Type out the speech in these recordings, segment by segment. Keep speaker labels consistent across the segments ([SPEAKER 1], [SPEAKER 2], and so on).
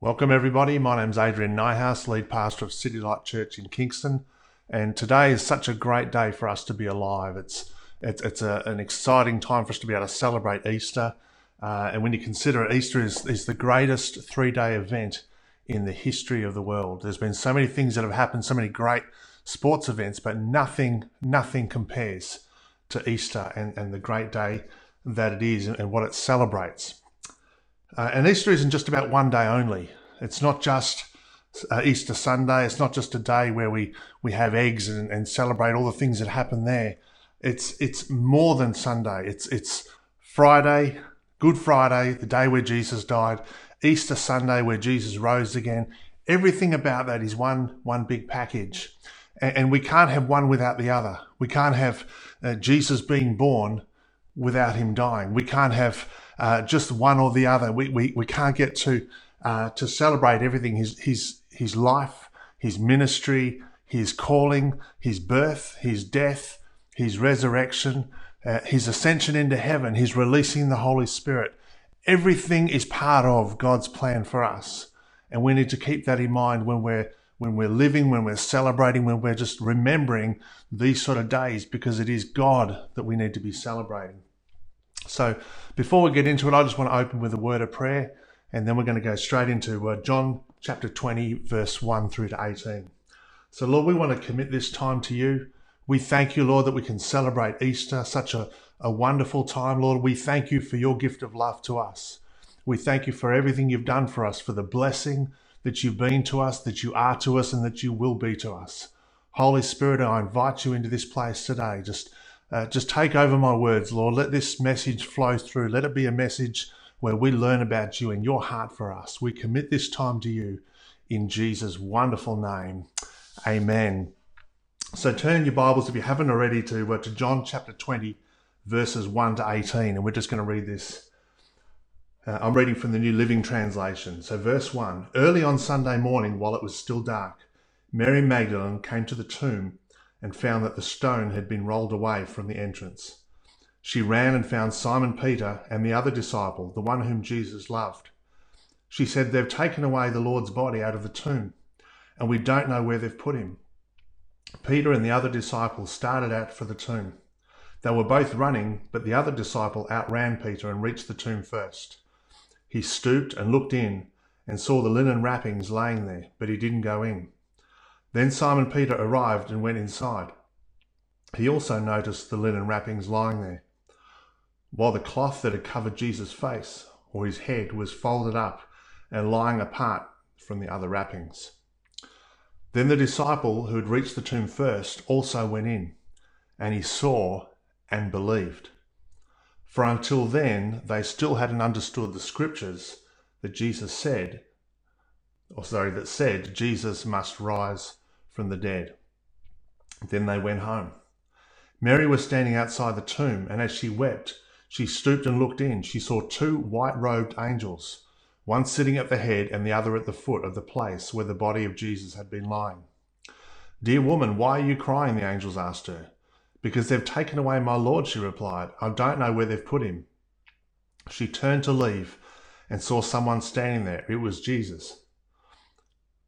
[SPEAKER 1] Welcome, everybody. My name's Adrian Nyhouse, lead pastor of City Light Church in Kingston. And today is such a great day for us to be alive. It's, it's, it's a, an exciting time for us to be able to celebrate Easter. Uh, and when you consider it, Easter is, is the greatest three day event in the history of the world. There's been so many things that have happened, so many great sports events, but nothing, nothing compares to Easter and, and the great day that it is and, and what it celebrates. Uh, and Easter isn't just about one day only. It's not just uh, Easter Sunday. It's not just a day where we, we have eggs and, and celebrate all the things that happen there. It's it's more than Sunday. It's it's Friday, Good Friday, the day where Jesus died, Easter Sunday where Jesus rose again. Everything about that is one one big package, and, and we can't have one without the other. We can't have uh, Jesus being born without him dying. We can't have uh, just one or the other. We, we, we can't get to, uh, to celebrate everything his, his, his life, his ministry, his calling, his birth, his death, his resurrection, uh, his ascension into heaven, his releasing the Holy Spirit. Everything is part of God's plan for us. And we need to keep that in mind when we're when we're living, when we're celebrating, when we're just remembering these sort of days, because it is God that we need to be celebrating. So before we get into it, I just want to open with a word of prayer, and then we're going to go straight into uh, John chapter 20, verse 1 through to 18. So, Lord, we want to commit this time to you. We thank you, Lord, that we can celebrate Easter, such a, a wonderful time, Lord. We thank you for your gift of love to us. We thank you for everything you've done for us, for the blessing that you've been to us, that you are to us, and that you will be to us. Holy Spirit, I invite you into this place today. Just uh, just take over my words, Lord. Let this message flow through. Let it be a message where we learn about you and your heart for us. We commit this time to you in Jesus' wonderful name. Amen. So turn your Bibles, if you haven't already, to, uh, to John chapter 20, verses 1 to 18, and we're just going to read this. Uh, I'm reading from the New Living Translation. So, verse 1 Early on Sunday morning, while it was still dark, Mary Magdalene came to the tomb and found that the stone had been rolled away from the entrance. She ran and found Simon Peter and the other disciple, the one whom Jesus loved. She said, They've taken away the Lord's body out of the tomb, and we don't know where they've put him. Peter and the other disciple started out for the tomb. They were both running, but the other disciple outran Peter and reached the tomb first. He stooped and looked in and saw the linen wrappings laying there, but he didn't go in. Then Simon Peter arrived and went inside. He also noticed the linen wrappings lying there, while the cloth that had covered Jesus' face or his head was folded up and lying apart from the other wrappings. Then the disciple who had reached the tomb first also went in, and he saw and believed. For until then they still hadn't understood the scriptures that Jesus said, or sorry, that said Jesus must rise from the dead. Then they went home. Mary was standing outside the tomb, and as she wept, she stooped and looked in. She saw two white robed angels, one sitting at the head and the other at the foot of the place where the body of Jesus had been lying. Dear woman, why are you crying? The angels asked her. Because they've taken away my Lord, she replied. I don't know where they've put him. She turned to leave and saw someone standing there. It was Jesus.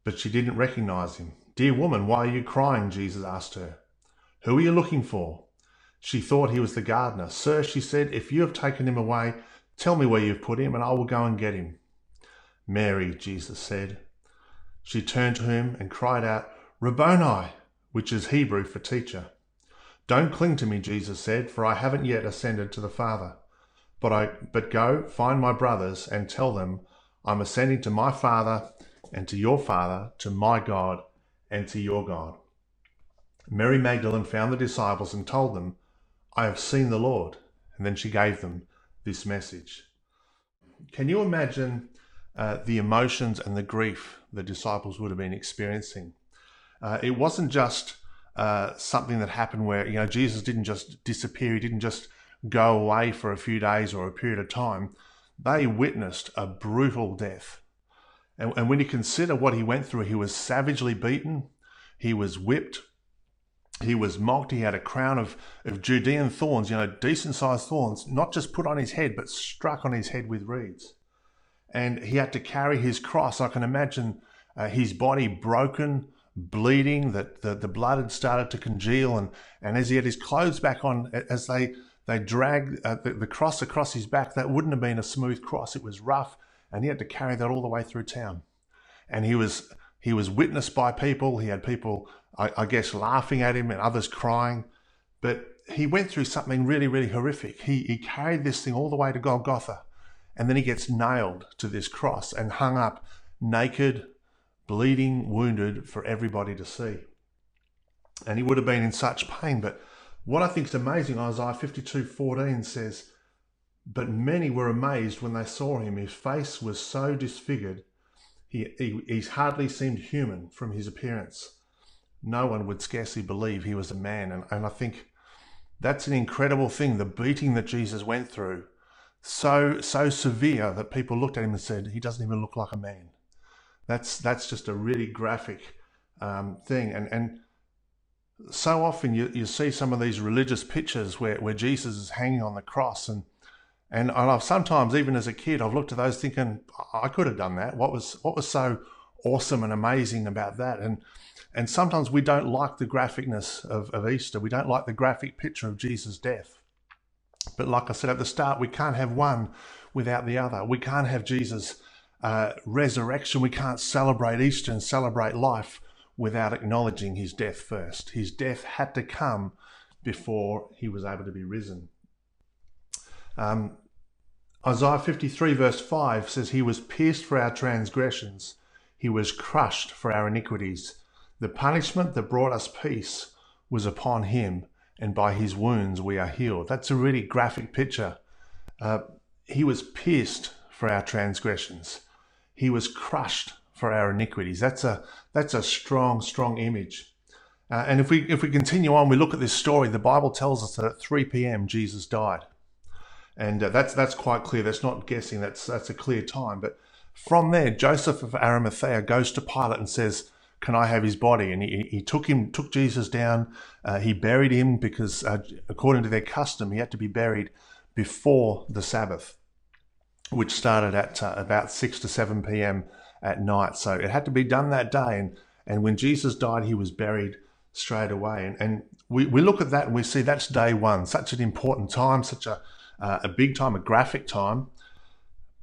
[SPEAKER 1] But she didn't recognize him. Dear woman, why are you crying? Jesus asked her. Who are you looking for? She thought he was the gardener. Sir, she said, if you have taken him away, tell me where you've put him, and I will go and get him. Mary, Jesus said. She turned to him and cried out, Rabboni, which is Hebrew for teacher. Don't cling to me, Jesus said, for I haven't yet ascended to the Father. But I but go, find my brothers, and tell them, I'm ascending to my Father and to your Father, to my God and to your God. Mary Magdalene found the disciples and told them, I have seen the Lord. And then she gave them this message. Can you imagine uh, the emotions and the grief the disciples would have been experiencing? Uh, it wasn't just uh, something that happened where, you know, Jesus didn't just disappear, he didn't just go away for a few days or a period of time. They witnessed a brutal death. And, and when you consider what he went through, he was savagely beaten, he was whipped, he was mocked, he had a crown of, of Judean thorns, you know, decent sized thorns, not just put on his head, but struck on his head with reeds. and he had to carry his cross. I can imagine uh, his body broken, bleeding, that the, the blood had started to congeal, and, and as he had his clothes back on, as they they dragged uh, the, the cross across his back, that wouldn't have been a smooth cross. It was rough, and he had to carry that all the way through town. And he was he was witnessed by people. He had people, I, I guess, laughing at him and others crying. But he went through something really, really horrific. He, he carried this thing all the way to Golgotha, and then he gets nailed to this cross and hung up naked, bleeding, wounded for everybody to see. And he would have been in such pain. But what I think is amazing, Isaiah 52 14 says, But many were amazed when they saw him. His face was so disfigured, he, he, he hardly seemed human from his appearance. No one would scarcely believe he was a man. And, and I think that's an incredible thing. The beating that Jesus went through, so so severe that people looked at him and said, "He doesn't even look like a man." That's that's just a really graphic um, thing, and and so often you, you see some of these religious pictures where, where Jesus is hanging on the cross and and I've sometimes even as a kid I've looked at those thinking I could have done that. What was what was so awesome and amazing about that? And and sometimes we don't like the graphicness of, of Easter. We don't like the graphic picture of Jesus' death. But like I said at the start, we can't have one without the other. We can't have Jesus' uh, resurrection. We can't celebrate Easter and celebrate life without acknowledging his death first. His death had to come before he was able to be risen. Um, Isaiah 53, verse 5 says, He was pierced for our transgressions, He was crushed for our iniquities. The punishment that brought us peace was upon him, and by his wounds we are healed. That's a really graphic picture. Uh, he was pierced for our transgressions. He was crushed for our iniquities. That's a that's a strong, strong image. Uh, and if we if we continue on, we look at this story. The Bible tells us that at 3 p.m. Jesus died, and uh, that's that's quite clear. That's not guessing. That's that's a clear time. But from there, Joseph of Arimathea goes to Pilate and says, can I have his body? And he, he took him, took Jesus down. Uh, he buried him because, uh, according to their custom, he had to be buried before the Sabbath, which started at uh, about six to seven p.m. at night. So it had to be done that day. And and when Jesus died, he was buried straight away. And and we, we look at that and we see that's day one, such an important time, such a uh, a big time, a graphic time.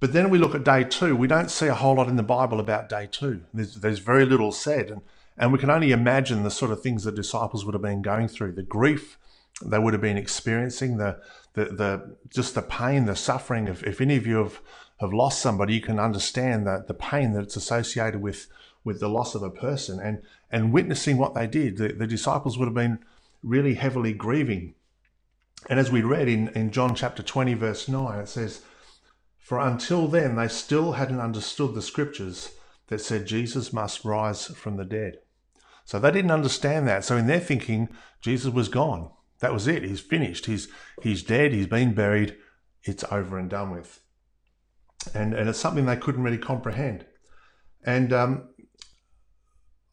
[SPEAKER 1] But then we look at day two, we don't see a whole lot in the Bible about day two. There's, there's very little said. And, and we can only imagine the sort of things the disciples would have been going through the grief they would have been experiencing, the, the, the just the pain, the suffering. If, if any of you have, have lost somebody, you can understand that the pain that's associated with, with the loss of a person and, and witnessing what they did. The, the disciples would have been really heavily grieving. And as we read in, in John chapter 20, verse 9, it says, for until then, they still hadn't understood the scriptures that said Jesus must rise from the dead. So they didn't understand that. So in their thinking, Jesus was gone. That was it. He's finished. He's he's dead. He's been buried. It's over and done with. And and it's something they couldn't really comprehend. And um,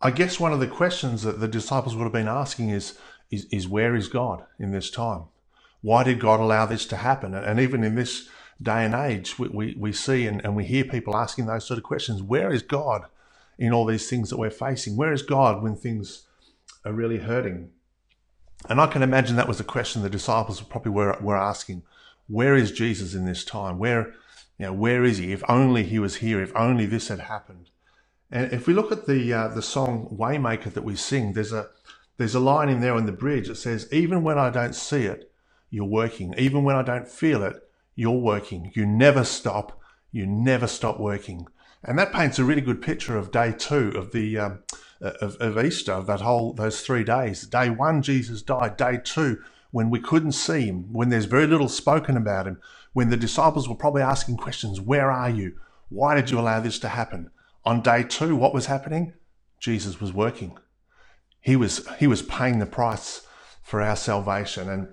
[SPEAKER 1] I guess one of the questions that the disciples would have been asking is is, is where is God in this time? Why did God allow this to happen? And even in this day and age, we, we, we see and, and we hear people asking those sort of questions. Where is God in all these things that we're facing? Where is God when things are really hurting? And I can imagine that was a question the disciples probably were, were asking. Where is Jesus in this time? Where, you know, where is he? If only he was here. If only this had happened. And if we look at the uh, the song Waymaker that we sing, there's a there's a line in there on the bridge that says, "Even when I don't see it, you're working. Even when I don't feel it, you're working. You never stop. You never stop working. And that paints a really good picture of day two of the um, of, of Easter, of that whole those three days. Day one, Jesus died. Day two, when we couldn't see him, when there's very little spoken about him, when the disciples were probably asking questions, "Where are you? Why did you allow this to happen?" On day two, what was happening? Jesus was working. He was he was paying the price for our salvation, and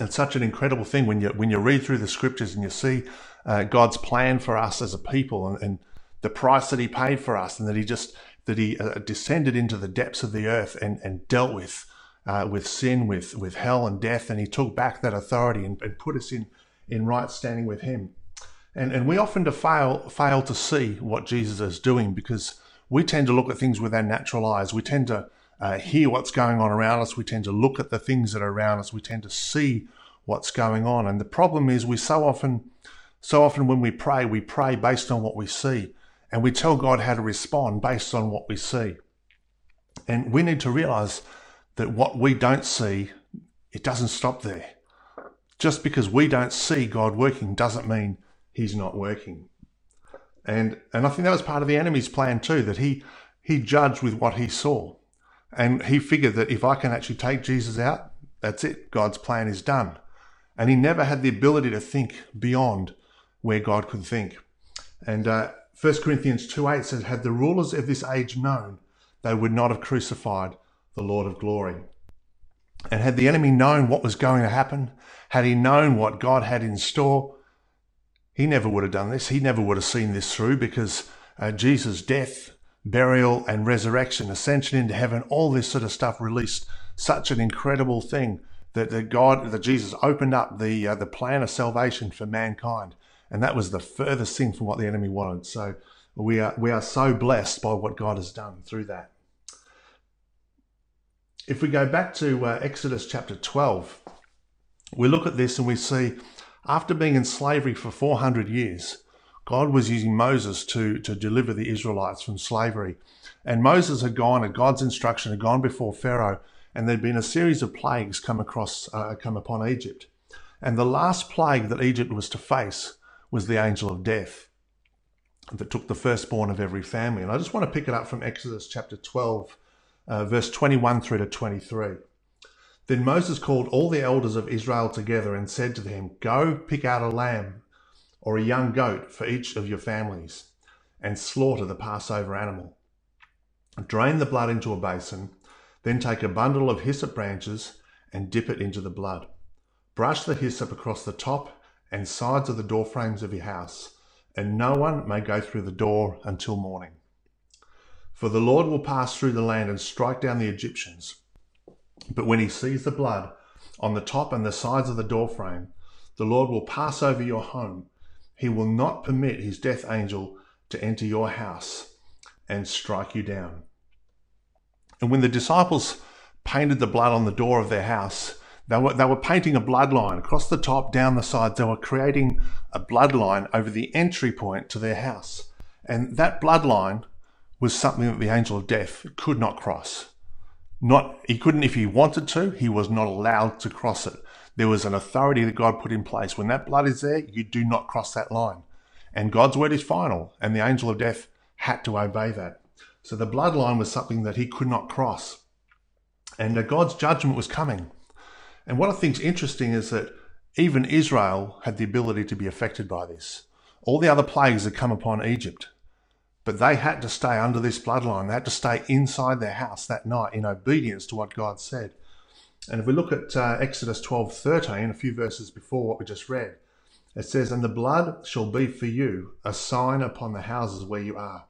[SPEAKER 1] it's such an incredible thing when you when you read through the scriptures and you see uh, God's plan for us as a people and, and, the price that He paid for us, and that He just that He uh, descended into the depths of the earth and, and dealt with uh, with sin, with with hell and death, and He took back that authority and, and put us in in right standing with Him. And, and we often to fail, fail to see what Jesus is doing because we tend to look at things with our natural eyes. We tend to uh, hear what's going on around us. We tend to look at the things that are around us. We tend to see what's going on. And the problem is we so often, so often when we pray, we pray based on what we see and we tell God how to respond based on what we see. And we need to realize that what we don't see, it doesn't stop there. Just because we don't see God working doesn't mean he's not working. And and I think that was part of the enemy's plan too, that he he judged with what he saw. And he figured that if I can actually take Jesus out, that's it. God's plan is done. And he never had the ability to think beyond where God could think. And uh, 1 Corinthians 2 8 says, Had the rulers of this age known, they would not have crucified the Lord of glory. And had the enemy known what was going to happen, had he known what God had in store, he never would have done this. He never would have seen this through because uh, Jesus' death, burial, and resurrection, ascension into heaven, all this sort of stuff released such an incredible thing that, that God, that Jesus opened up the uh, the plan of salvation for mankind, and that was the furthest thing from what the enemy wanted. So we are we are so blessed by what God has done through that. If we go back to uh, Exodus chapter 12, we look at this and we see after being in slavery for 400 years, God was using Moses to, to deliver the Israelites from slavery. And Moses had gone, at God's instruction, had gone before Pharaoh, and there'd been a series of plagues come across, uh, come upon Egypt. And the last plague that Egypt was to face was the angel of death that took the firstborn of every family. And I just want to pick it up from Exodus chapter 12, uh, verse 21 through to 23. Then Moses called all the elders of Israel together and said to them, Go pick out a lamb or a young goat for each of your families and slaughter the Passover animal. Drain the blood into a basin, then take a bundle of hyssop branches and dip it into the blood. Brush the hyssop across the top and sides of the door frames of your house, and no one may go through the door until morning. For the Lord will pass through the land and strike down the Egyptians. But when he sees the blood on the top and the sides of the doorframe, the Lord will pass over your home. He will not permit his death angel to enter your house and strike you down. And when the disciples painted the blood on the door of their house, they were, they were painting a bloodline across the top, down the sides. They were creating a bloodline over the entry point to their house. And that bloodline was something that the angel of death could not cross. Not he couldn't if he wanted to, he was not allowed to cross it. There was an authority that God put in place. When that blood is there, you do not cross that line. And God's word is final, and the angel of death had to obey that. So the bloodline was something that he could not cross. And uh, God's judgment was coming. And what I think is interesting is that even Israel had the ability to be affected by this. All the other plagues had come upon Egypt. But they had to stay under this bloodline. They had to stay inside their house that night in obedience to what God said. And if we look at uh, Exodus 12 13, a few verses before what we just read, it says, And the blood shall be for you a sign upon the houses where you are.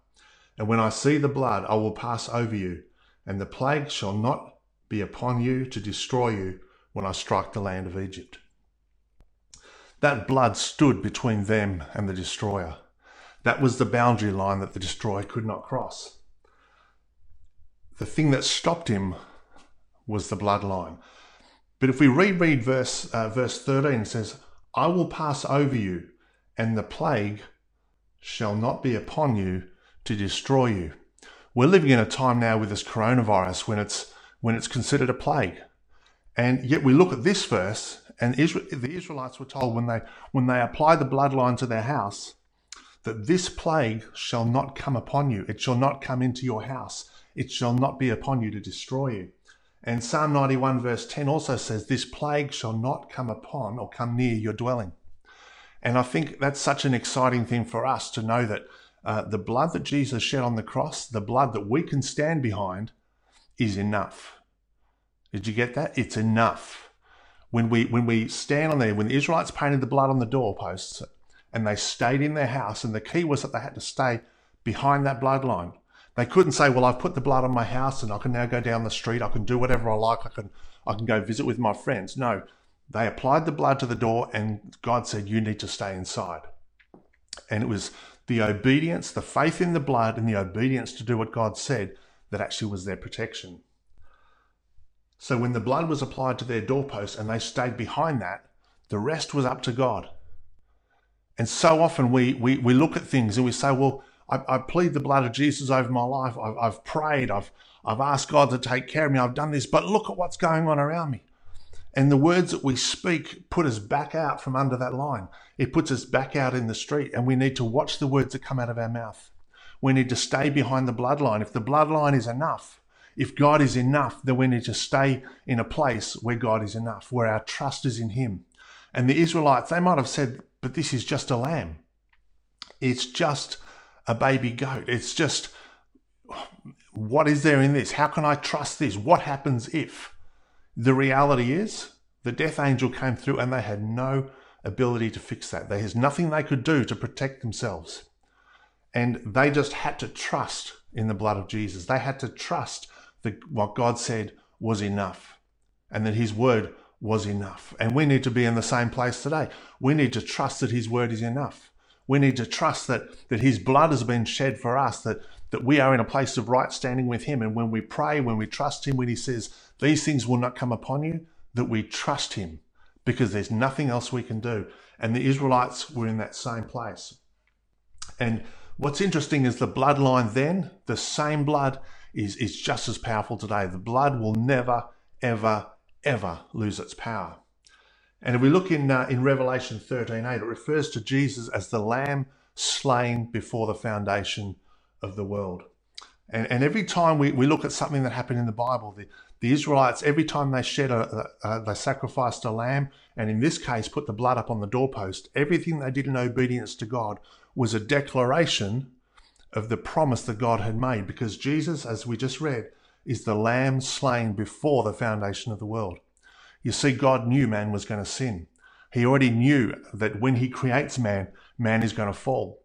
[SPEAKER 1] And when I see the blood, I will pass over you, and the plague shall not be upon you to destroy you when I strike the land of Egypt. That blood stood between them and the destroyer. That was the boundary line that the destroyer could not cross. The thing that stopped him was the bloodline. But if we reread verse, uh, verse 13, it says, I will pass over you, and the plague shall not be upon you to destroy you. We're living in a time now with this coronavirus when it's when it's considered a plague. And yet we look at this verse, and Israel, the Israelites were told when they when they apply the bloodline to their house, that this plague shall not come upon you. It shall not come into your house. It shall not be upon you to destroy you. And Psalm 91, verse 10 also says, This plague shall not come upon or come near your dwelling. And I think that's such an exciting thing for us to know that uh, the blood that Jesus shed on the cross, the blood that we can stand behind, is enough. Did you get that? It's enough. When we when we stand on there, when the Israelites painted the blood on the doorposts, and they stayed in their house. And the key was that they had to stay behind that bloodline. They couldn't say, "Well, I've put the blood on my house, and I can now go down the street. I can do whatever I like. I can, I can go visit with my friends." No, they applied the blood to the door, and God said, "You need to stay inside." And it was the obedience, the faith in the blood, and the obedience to do what God said that actually was their protection. So when the blood was applied to their doorposts and they stayed behind that, the rest was up to God. And so often we, we, we look at things and we say, well, I, I plead the blood of Jesus over my life. I've, I've prayed. I've, I've asked God to take care of me. I've done this, but look at what's going on around me. And the words that we speak put us back out from under that line. It puts us back out in the street, and we need to watch the words that come out of our mouth. We need to stay behind the bloodline. If the bloodline is enough, if God is enough, then we need to stay in a place where God is enough, where our trust is in Him. And the Israelites, they might have said, but this is just a lamb. It's just a baby goat. It's just, what is there in this? How can I trust this? What happens if? The reality is, the death angel came through and they had no ability to fix that. There is nothing they could do to protect themselves. And they just had to trust in the blood of Jesus. They had to trust that what God said was enough and that His word was enough. And we need to be in the same place today. We need to trust that His word is enough. We need to trust that, that His blood has been shed for us, that, that we are in a place of right standing with Him. And when we pray, when we trust Him, when He says, These things will not come upon you, that we trust Him because there's nothing else we can do. And the Israelites were in that same place. And what's interesting is the bloodline then, the same blood is, is just as powerful today. The blood will never, ever, ever lose its power. And if we look in, uh, in Revelation 13.8, it refers to Jesus as the lamb slain before the foundation of the world. And, and every time we, we look at something that happened in the Bible, the, the Israelites, every time they shed a, a, they sacrificed a lamb, and in this case, put the blood up on the doorpost, everything they did in obedience to God was a declaration of the promise that God had made because Jesus, as we just read, is the lamb slain before the foundation of the world. You see, God knew man was going to sin. He already knew that when he creates man, man is going to fall.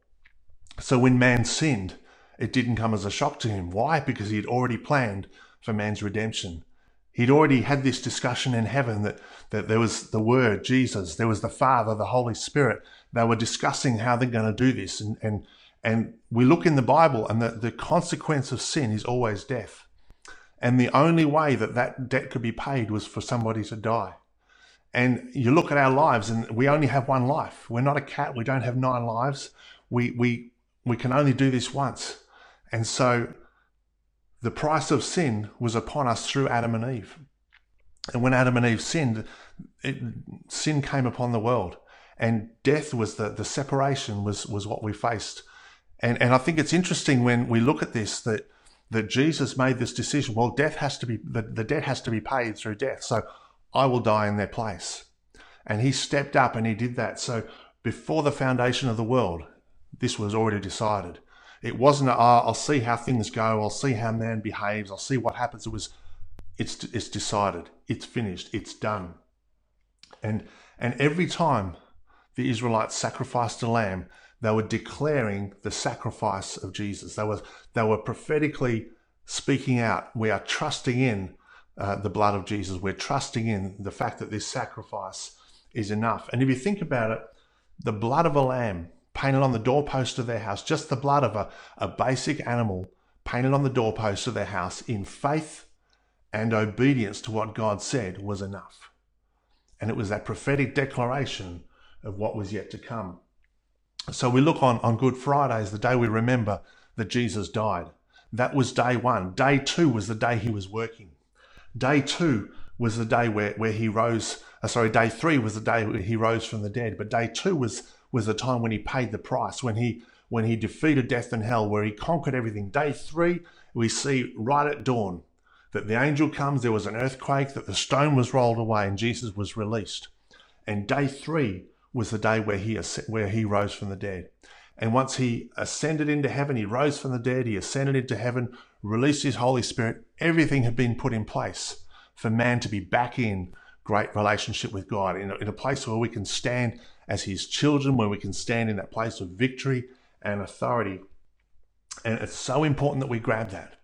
[SPEAKER 1] So when man sinned, it didn't come as a shock to him. Why? Because he had already planned for man's redemption. He'd already had this discussion in heaven that, that there was the Word, Jesus, there was the Father, the Holy Spirit. They were discussing how they're going to do this. And, and and we look in the Bible, and the, the consequence of sin is always death. And the only way that that debt could be paid was for somebody to die. And you look at our lives, and we only have one life. We're not a cat. We don't have nine lives. We, we, we can only do this once. And so the price of sin was upon us through Adam and Eve. And when Adam and Eve sinned, it, sin came upon the world. And death was the, the separation was, was what we faced and, and I think it's interesting when we look at this that, that Jesus made this decision. Well, death has to be, the, the debt has to be paid through death. So I will die in their place. And he stepped up and he did that. So before the foundation of the world, this was already decided. It wasn't, oh, I'll see how things go. I'll see how man behaves. I'll see what happens. It was, it's, it's decided. It's finished. It's done. And, and every time the Israelites sacrificed a lamb, they were declaring the sacrifice of Jesus. They were, they were prophetically speaking out. We are trusting in uh, the blood of Jesus. We're trusting in the fact that this sacrifice is enough. And if you think about it, the blood of a lamb painted on the doorpost of their house, just the blood of a, a basic animal painted on the doorpost of their house in faith and obedience to what God said was enough. And it was that prophetic declaration of what was yet to come. So we look on, on Good Friday as the day we remember that Jesus died. That was day one. Day two was the day he was working. Day two was the day where, where he rose. Uh, sorry, day three was the day where he rose from the dead. But day two was, was the time when he paid the price, when he, when he defeated death and hell, where he conquered everything. Day three, we see right at dawn that the angel comes, there was an earthquake, that the stone was rolled away, and Jesus was released. And day three was the day where he, where he rose from the dead. And once he ascended into heaven, he rose from the dead, he ascended into heaven, released his Holy Spirit, everything had been put in place for man to be back in great relationship with God, in a, in a place where we can stand as his children, where we can stand in that place of victory and authority. And it's so important that we grab that.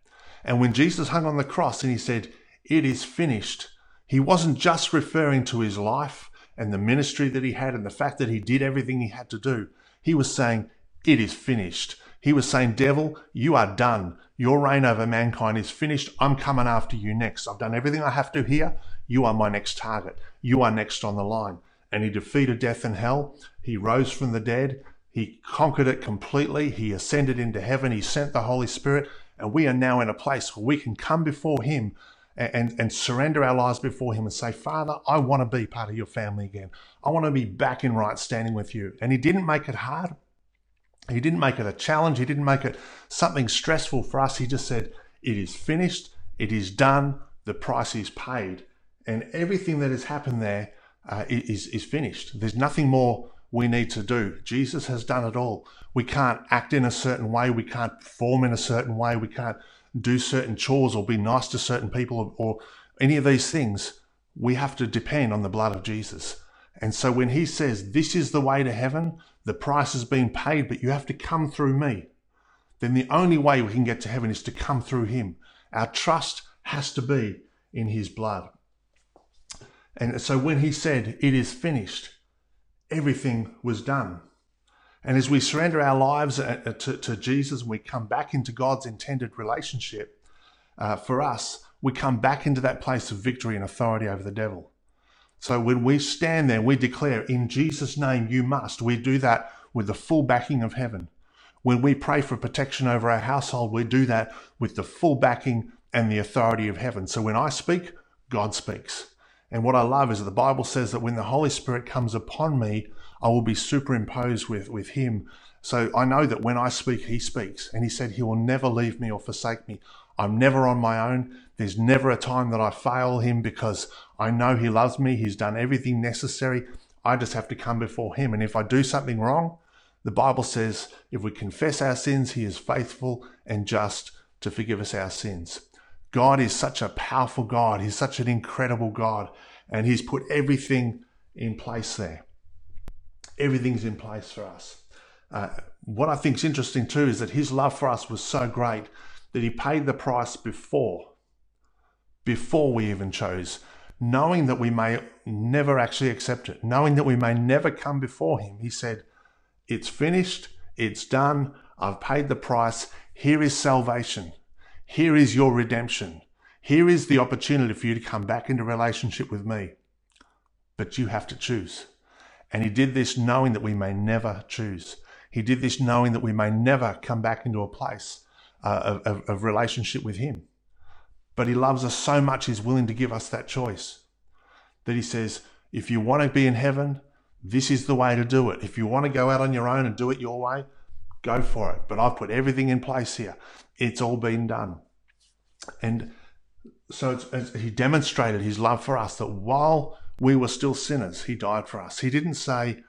[SPEAKER 1] And when Jesus hung on the cross and he said, It is finished, he wasn't just referring to his life and the ministry that he had and the fact that he did everything he had to do. He was saying, It is finished. He was saying, Devil, you are done. Your reign over mankind is finished. I'm coming after you next. I've done everything I have to here. You are my next target. You are next on the line. And he defeated death and hell. He rose from the dead. He conquered it completely. He ascended into heaven. He sent the Holy Spirit. And we are now in a place where we can come before him and, and, surrender our lives before him and say, Father, I want to be part of your family again. I want to be back in right standing with you. And he didn't make it hard. He didn't make it a challenge. He didn't make it something stressful for us. He just said, It is finished. It is done. The price is paid. And everything that has happened there uh, is is finished. There's nothing more we need to do. Jesus has done it all. We can't act in a certain way. We can't perform in a certain way. We can't do certain chores or be nice to certain people or, or any of these things. We have to depend on the blood of Jesus. And so when he says, This is the way to heaven, the price has been paid, but you have to come through me, then the only way we can get to heaven is to come through him. Our trust has to be in his blood. And so when he said, It is finished, everything was done. And as we surrender our lives uh, uh, to, to Jesus and we come back into God's intended relationship uh, for us, we come back into that place of victory and authority over the devil. So when we stand there, we declare, In Jesus' name, you must. We do that with the full backing of heaven. When we pray for protection over our household, we do that with the full backing and the authority of heaven. So when I speak, God speaks. And what I love is that the Bible says that when the Holy Spirit comes upon me, I will be superimposed with, with him. So I know that when I speak, he speaks. And he said he will never leave me or forsake me. I'm never on my own. There's never a time that I fail him because I know he loves me. He's done everything necessary. I just have to come before him. And if I do something wrong, the Bible says if we confess our sins, he is faithful and just to forgive us our sins. God is such a powerful God. He's such an incredible God. And He's put everything in place there. Everything's in place for us. Uh, what I think is interesting too is that His love for us was so great that He paid the price before, before we even chose, knowing that we may never actually accept it, knowing that we may never come before Him. He said, It's finished, it's done, I've paid the price, here is salvation. Here is your redemption. Here is the opportunity for you to come back into relationship with me. But you have to choose. And he did this knowing that we may never choose. He did this knowing that we may never come back into a place uh, of, of relationship with him. But he loves us so much, he's willing to give us that choice. That he says, if you want to be in heaven, this is the way to do it. If you want to go out on your own and do it your way, go for it. But I've put everything in place here. It's all been done. And so it's, it's, he demonstrated his love for us that while we were still sinners, he died for us. He didn't say,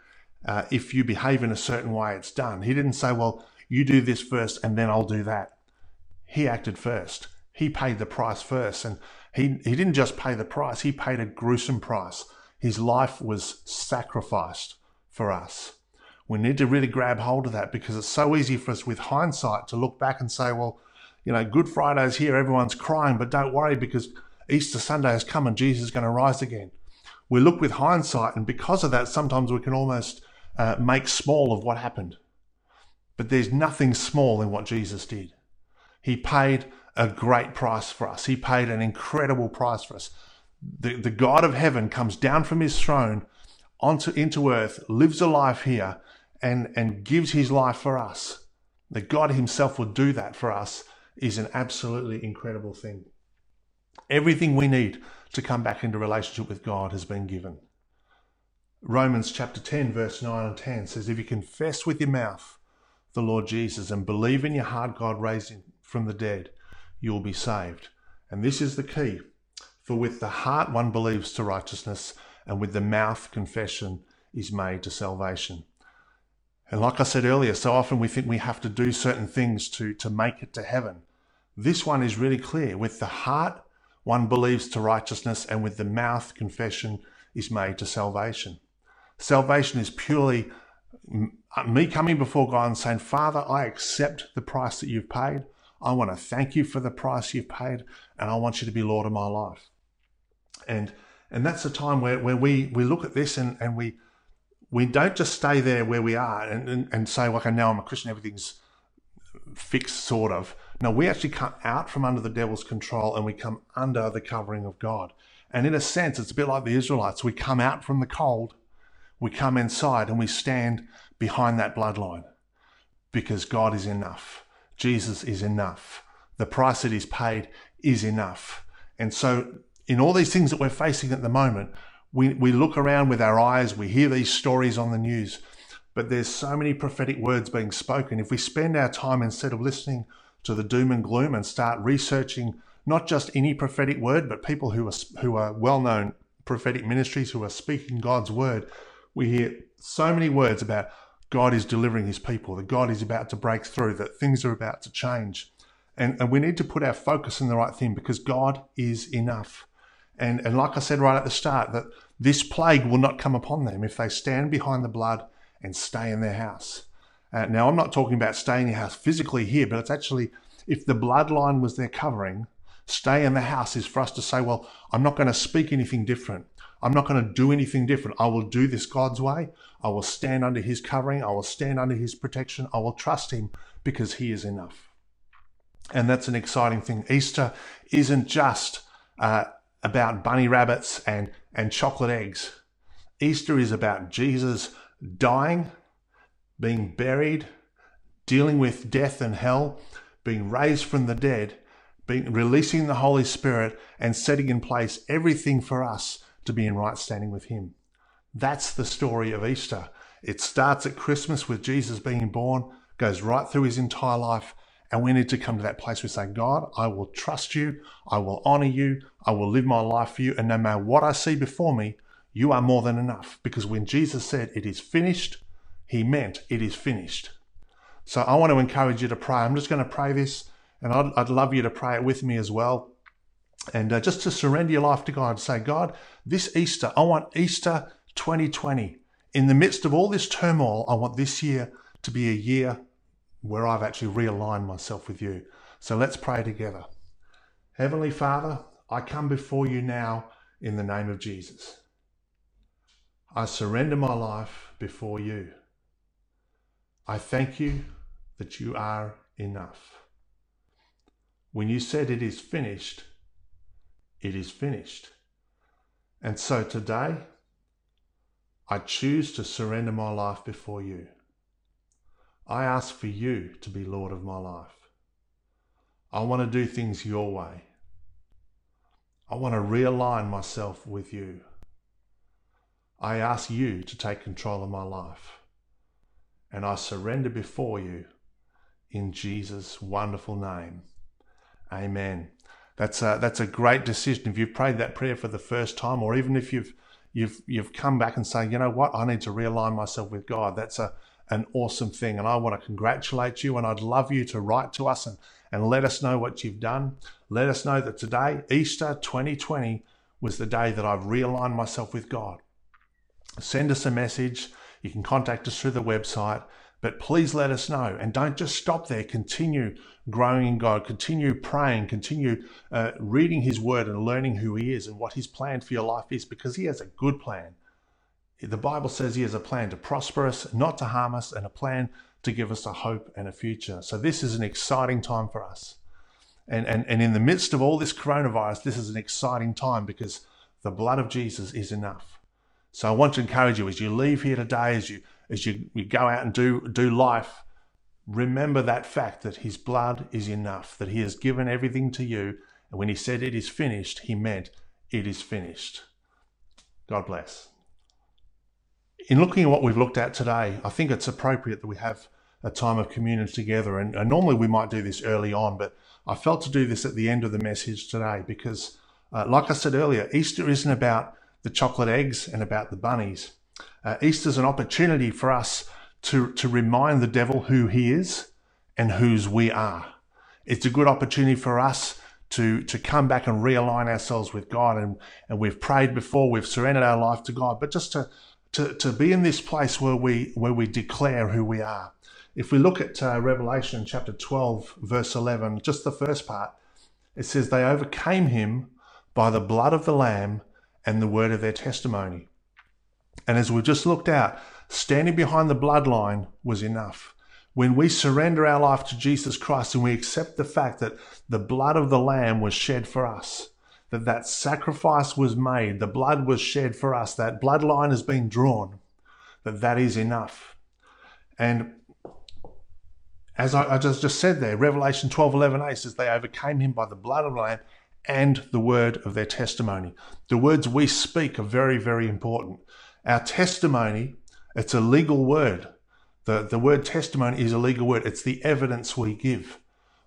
[SPEAKER 1] uh, if you behave in a certain way, it's done. He didn't say, well, you do this first and then I'll do that. He acted first. He paid the price first. And he, he didn't just pay the price, he paid a gruesome price. His life was sacrificed for us. We need to really grab hold of that because it's so easy for us with hindsight to look back and say, well, you know, Good Friday's here, everyone's crying, but don't worry because Easter Sunday has come and Jesus is going to rise again. We look with hindsight, and because of that, sometimes we can almost uh, make small of what happened. But there's nothing small in what Jesus did. He paid a great price for us, He paid an incredible price for us. The, the God of heaven comes down from his throne onto into earth, lives a life here, and, and gives his life for us, that God himself would do that for us is an absolutely incredible thing. Everything we need to come back into relationship with God has been given. Romans chapter 10, verse 9 and 10 says, If you confess with your mouth the Lord Jesus and believe in your heart God raised him from the dead, you will be saved. And this is the key. For with the heart one believes to righteousness, and with the mouth confession is made to salvation. And like I said earlier, so often we think we have to do certain things to, to make it to heaven. This one is really clear. With the heart, one believes to righteousness, and with the mouth, confession is made to salvation. Salvation is purely uh, me coming before God and saying, Father, I accept the price that you've paid. I want to thank you for the price you've paid, and I want you to be Lord of my life. And and that's a time where, where we, we look at this and, and we we don't just stay there where we are and, and, and say, okay, now I'm a Christian, everything's fixed, sort of. No, we actually come out from under the devil's control and we come under the covering of God. And in a sense, it's a bit like the Israelites. We come out from the cold, we come inside, and we stand behind that bloodline because God is enough. Jesus is enough. The price that He's paid is enough. And so, in all these things that we're facing at the moment, we, we look around with our eyes, we hear these stories on the news, but there's so many prophetic words being spoken. If we spend our time instead of listening to the doom and gloom and start researching not just any prophetic word, but people who are, who are well known prophetic ministries who are speaking God's word, we hear so many words about God is delivering his people, that God is about to break through, that things are about to change. And, and we need to put our focus in the right thing because God is enough. And, and like I said right at the start, that this plague will not come upon them if they stand behind the blood and stay in their house. Uh, now, I'm not talking about staying in your house physically here, but it's actually if the bloodline was their covering, stay in the house is for us to say, well, I'm not going to speak anything different. I'm not going to do anything different. I will do this God's way. I will stand under his covering. I will stand under his protection. I will trust him because he is enough. And that's an exciting thing. Easter isn't just uh, about bunny rabbits and, and chocolate eggs. Easter is about Jesus dying, being buried, dealing with death and hell, being raised from the dead, being, releasing the Holy Spirit, and setting in place everything for us to be in right standing with Him. That's the story of Easter. It starts at Christmas with Jesus being born, goes right through his entire life, and we need to come to that place where we say, God, I will trust you, I will honor you, I will live my life for you, and no matter what I see before me, you are more than enough. Because when Jesus said, It is finished, he meant it is finished. So I want to encourage you to pray. I'm just going to pray this, and I'd, I'd love you to pray it with me as well. And uh, just to surrender your life to God, say, God, this Easter, I want Easter 2020. In the midst of all this turmoil, I want this year to be a year where I've actually realigned myself with you. So let's pray together. Heavenly Father, I come before you now in the name of Jesus. I surrender my life before you. I thank you that you are enough. When you said it is finished, it is finished. And so today, I choose to surrender my life before you. I ask for you to be Lord of my life. I want to do things your way. I want to realign myself with you. I ask you to take control of my life. And I surrender before you in Jesus' wonderful name. Amen. That's a, that's a great decision. If you've prayed that prayer for the first time, or even if you've you've you've come back and say, you know what, I need to realign myself with God. That's a an awesome thing, and I want to congratulate you. And I'd love you to write to us and and let us know what you've done. Let us know that today, Easter 2020, was the day that I've realigned myself with God send us a message. You can contact us through the website, but please let us know. And don't just stop there. Continue growing in God. Continue praying. Continue uh, reading His Word and learning who He is and what His plan for your life is because He has a good plan. The Bible says He has a plan to prosper us, not to harm us, and a plan to give us a hope and a future. So this is an exciting time for us. And, and, and in the midst of all this coronavirus, this is an exciting time because the blood of Jesus is enough. So I want to encourage you as you leave here today, as you as you, you go out and do do life, remember that fact that his blood is enough, that he has given everything to you. And when he said it is finished, he meant it is finished. God bless. In looking at what we've looked at today, I think it's appropriate that we have a time of communion together. And, and normally we might do this early on, but I felt to do this at the end of the message today because, uh, like I said earlier, Easter isn't about the chocolate eggs and about the bunnies. Uh, Easter's an opportunity for us to, to remind the devil who he is and whose we are. It's a good opportunity for us to, to come back and realign ourselves with God. And, and we've prayed before, we've surrendered our life to God, but just to, to, to be in this place where we, where we declare who we are. If we look at uh, Revelation chapter 12, verse 11, just the first part, it says, They overcame him by the blood of the Lamb and the word of their testimony. And as we've just looked out, Standing behind the bloodline was enough. When we surrender our life to Jesus Christ and we accept the fact that the blood of the Lamb was shed for us, that that sacrifice was made, the blood was shed for us, that bloodline has been drawn, that that is enough. And as I, I just, just said there, Revelation 12 11 a says, They overcame him by the blood of the Lamb and the word of their testimony. The words we speak are very, very important. Our testimony, it's a legal word. The, the word testimony is a legal word. It's the evidence we give.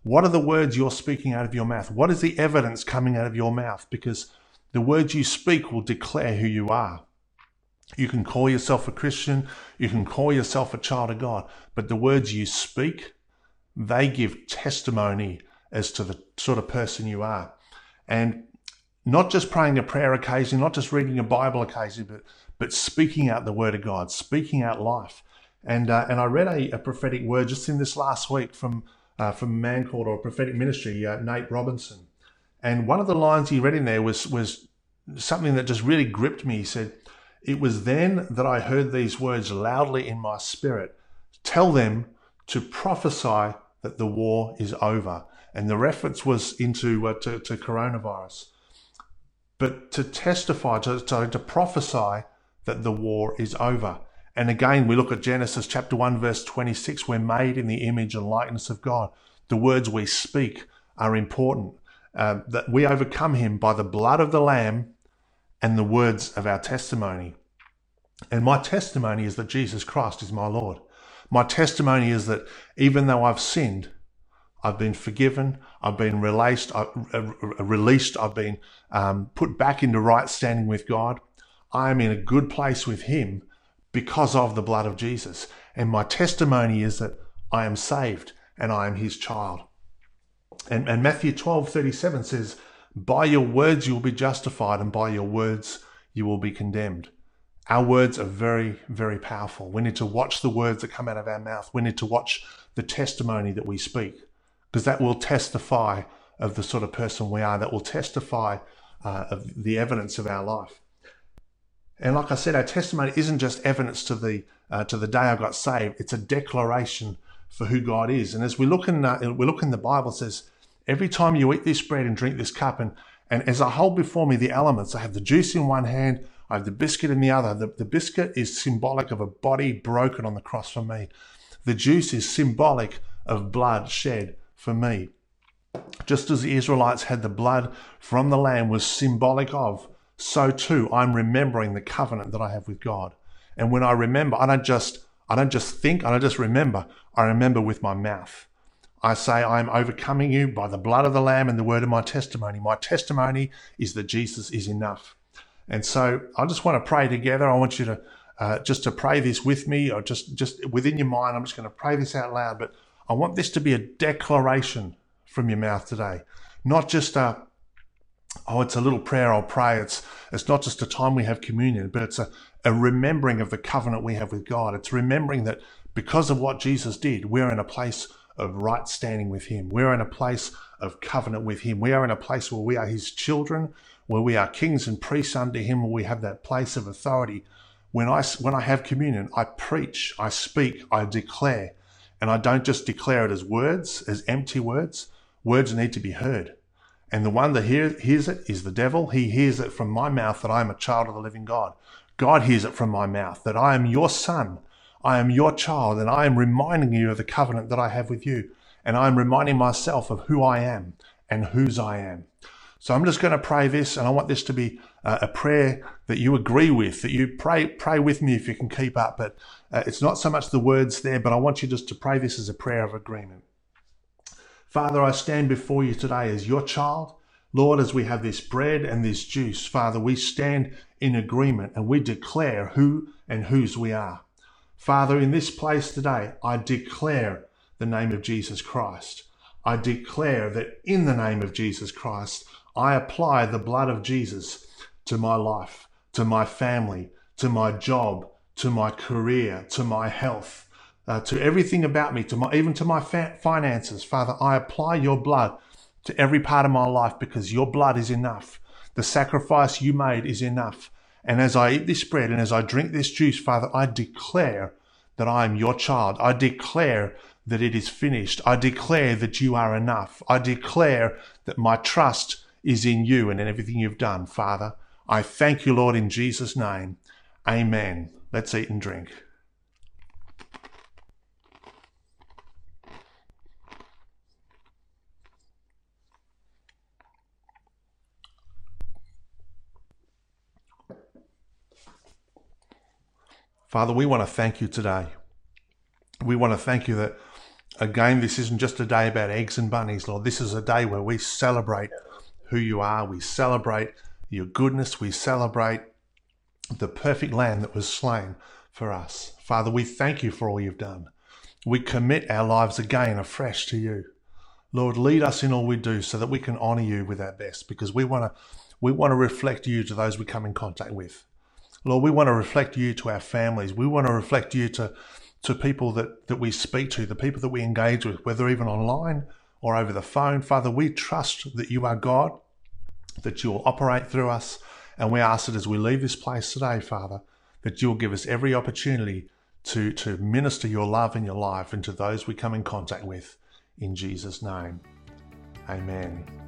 [SPEAKER 1] What are the words you're speaking out of your mouth? What is the evidence coming out of your mouth? Because the words you speak will declare who you are. You can call yourself a Christian, you can call yourself a child of God, but the words you speak, they give testimony as to the sort of person you are. And not just praying a prayer occasionally, not just reading a Bible occasionally, but, but speaking out the word of God, speaking out life. And, uh, and I read a, a, prophetic word just in this last week from, uh, from man called, or prophetic ministry, uh, Nate Robinson. And one of the lines he read in there was, was something that just really gripped me. He said, It was then that I heard these words loudly in my spirit Tell them to prophesy that the war is over and the reference was into uh, to, to, coronavirus. But to testify, to, to, to prophesy that the war is over. And again, we look at Genesis chapter 1, verse 26. We're made in the image and likeness of God. The words we speak are important. Uh, that we overcome him by the blood of the Lamb and the words of our testimony. And my testimony is that Jesus Christ is my Lord. My testimony is that even though I've sinned, I've been forgiven. I've been released. Uh, released. I've been um, put back into right standing with God. I am in a good place with Him because of the blood of Jesus. And my testimony is that I am saved and I am His child. And, and Matthew 12 37 says, By your words you will be justified, and by your words you will be condemned. Our words are very, very powerful. We need to watch the words that come out of our mouth. We need to watch the testimony that we speak because that will testify of the sort of person we are, that will testify uh, of the evidence of our life. And like I said, our testimony isn't just evidence to the uh, to the day I got saved; it's a declaration for who God is. And as we look in uh, we look in the Bible, it says, "Every time you eat this bread and drink this cup, and and as I hold before me the elements, I have the juice in one hand, I have the biscuit in the other. The, the biscuit is symbolic of a body broken on the cross for me. The juice is symbolic of blood shed for me. Just as the Israelites had the blood from the lamb was symbolic of, so too I'm remembering the covenant that I have with God. And when I remember, I don't just I don't just think, I don't just remember, I remember with my mouth. I say, I am overcoming you by the blood of the Lamb and the word of my testimony. My testimony is that Jesus is enough. And so I just want to pray together. I want you to uh, just to pray this with me, or just just within your mind. I'm just going to pray this out loud. But I want this to be a declaration from your mouth today, not just a oh, it's a little prayer I'll pray. It's it's not just a time we have communion, but it's a, a remembering of the covenant we have with God. It's remembering that because of what Jesus did, we're in a place of right standing with Him. We're in a place of covenant with Him. We are in a place where we are His children, where we are kings and priests under Him, where we have that place of authority. When I when I have communion, I preach, I speak, I declare and I don't just declare it as words, as empty words. Words need to be heard. And the one that hear, hears it is the devil. He hears it from my mouth that I am a child of the living God. God hears it from my mouth that I am your son. I am your child, and I am reminding you of the covenant that I have with you. And I am reminding myself of who I am and whose I am. So I'm just going to pray this, and I want this to be a prayer that you agree with, that you pray pray with me if you can keep up. But uh, it's not so much the words there, but I want you just to pray this as a prayer of agreement. Father, I stand before you today as your child. Lord, as we have this bread and this juice, Father, we stand in agreement and we declare who and whose we are. Father, in this place today, I declare the name of Jesus Christ. I declare that in the name of Jesus Christ, I apply the blood of Jesus to my life, to my family, to my job, to my career, to my health, uh, to everything about me, to my even to my fa- finances. Father, I apply your blood to every part of my life because your blood is enough. The sacrifice you made is enough. And as I eat this bread and as I drink this juice, Father, I declare that I am your child. I declare that it is finished. I declare that you are enough. I declare that my trust is in you and in everything you've done, Father. I thank you, Lord, in Jesus' name. Amen. Let's eat and drink. Father, we want to thank you today. We want to thank you that, again, this isn't just a day about eggs and bunnies, Lord. This is a day where we celebrate who you are. We celebrate your goodness. We celebrate the perfect lamb that was slain for us. Father, we thank you for all you've done. We commit our lives again afresh to you. Lord, lead us in all we do so that we can honor you with our best because we want to we want to reflect you to those we come in contact with. Lord, we want to reflect you to our families. We want to reflect you to, to people that, that we speak to, the people that we engage with, whether even online or over the phone. Father, we trust that you are God, that you will operate through us. And we ask that as we leave this place today, Father, that you'll give us every opportunity to, to minister your love and your life into those we come in contact with. In Jesus' name, amen.